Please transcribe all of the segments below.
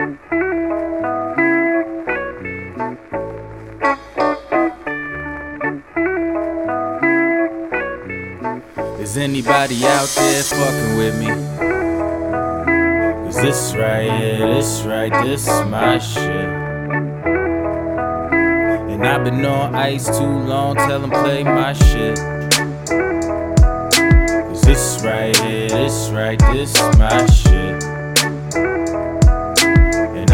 Is anybody out there fucking with me? Cause this right here, this right, this is my shit. And I've been on ice too long, tell them play my shit. Cause this right here, this right, this is my shit.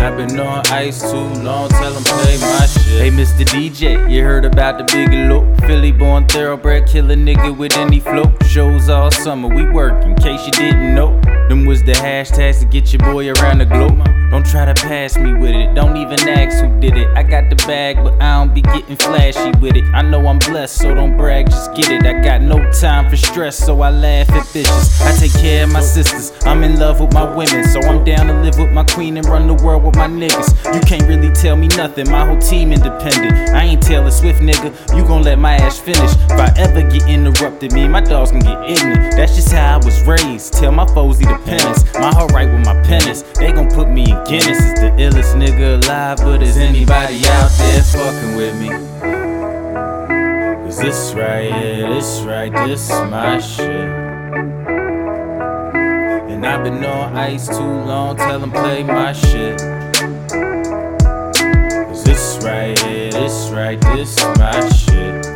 Been on ice too long, tell them play my shit. Hey, Mr. DJ, you heard about the big look? Philly born thoroughbred, kill a nigga with any flow. Shows all summer, we work, in case you didn't know. Them was the hashtags to get your boy around the globe. Don't try to pass me with it, don't even ask who did it. I got the bag, but I don't be getting flashy with it. I know I'm blessed, so don't brag, just get it. I got no time for stress, so I laugh at bitches. I take care of my sisters, I'm in love with my women, so I'm down to live with my queen and run the world with my niggas. You can't really tell me nothing, my whole team independent. I ain't Taylor Swift, nigga, you gon' let my ass finish. If I ever get interrupted, me my dogs gon' get ignorant. That's just how I was raised. Tell my foes the penance. My heart right with my penance. They gon' put me in Guinness. Is the illest nigga alive, but is anybody out there fucking with me? Cause this right here, this right, this my shit. And I've been on ice too long, tell them play my shit. Cause this right here, this right, this is my shit.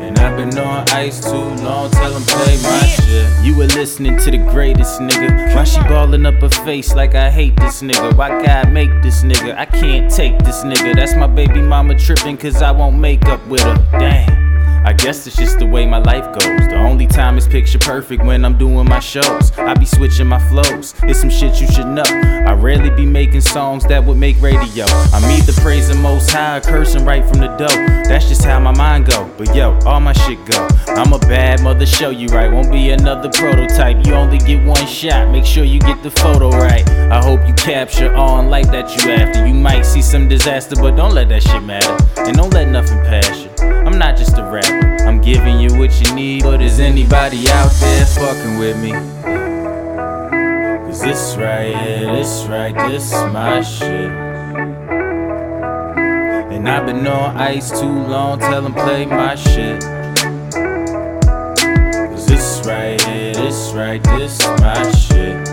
And I've been on ice too long, tell them play my shit. You were listening to the greatest nigga. Why she ballin' up her face like I hate this nigga? Why God make this nigga? I can't take this nigga. That's my baby mama trippin' cause I won't make up with her. Damn. I guess it's just the way my life goes. The only time is picture perfect when I'm doing my shows. I be switching my flows. It's some shit you should know. I rarely be making songs that would make radio. I'm either praising most high cursing right from the dough. That's just how my mind go. But yo, all my shit go. I'm a bad mother, show you right. Won't be another prototype. You only get one shot. Make sure you get the photo right. I hope you capture all in life that you after. You might see some disaster, but don't let that shit matter. And don't let nothing pass you. I'm not just a rapper. I'm giving you what you need, but is anybody out there fucking with me? Cause this right here, this right, this is my shit. And I've been on ice too long, tell them play my shit. Cause this right here, this right, this is my shit.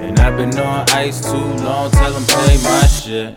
And I've been on ice too long, tell them play my shit.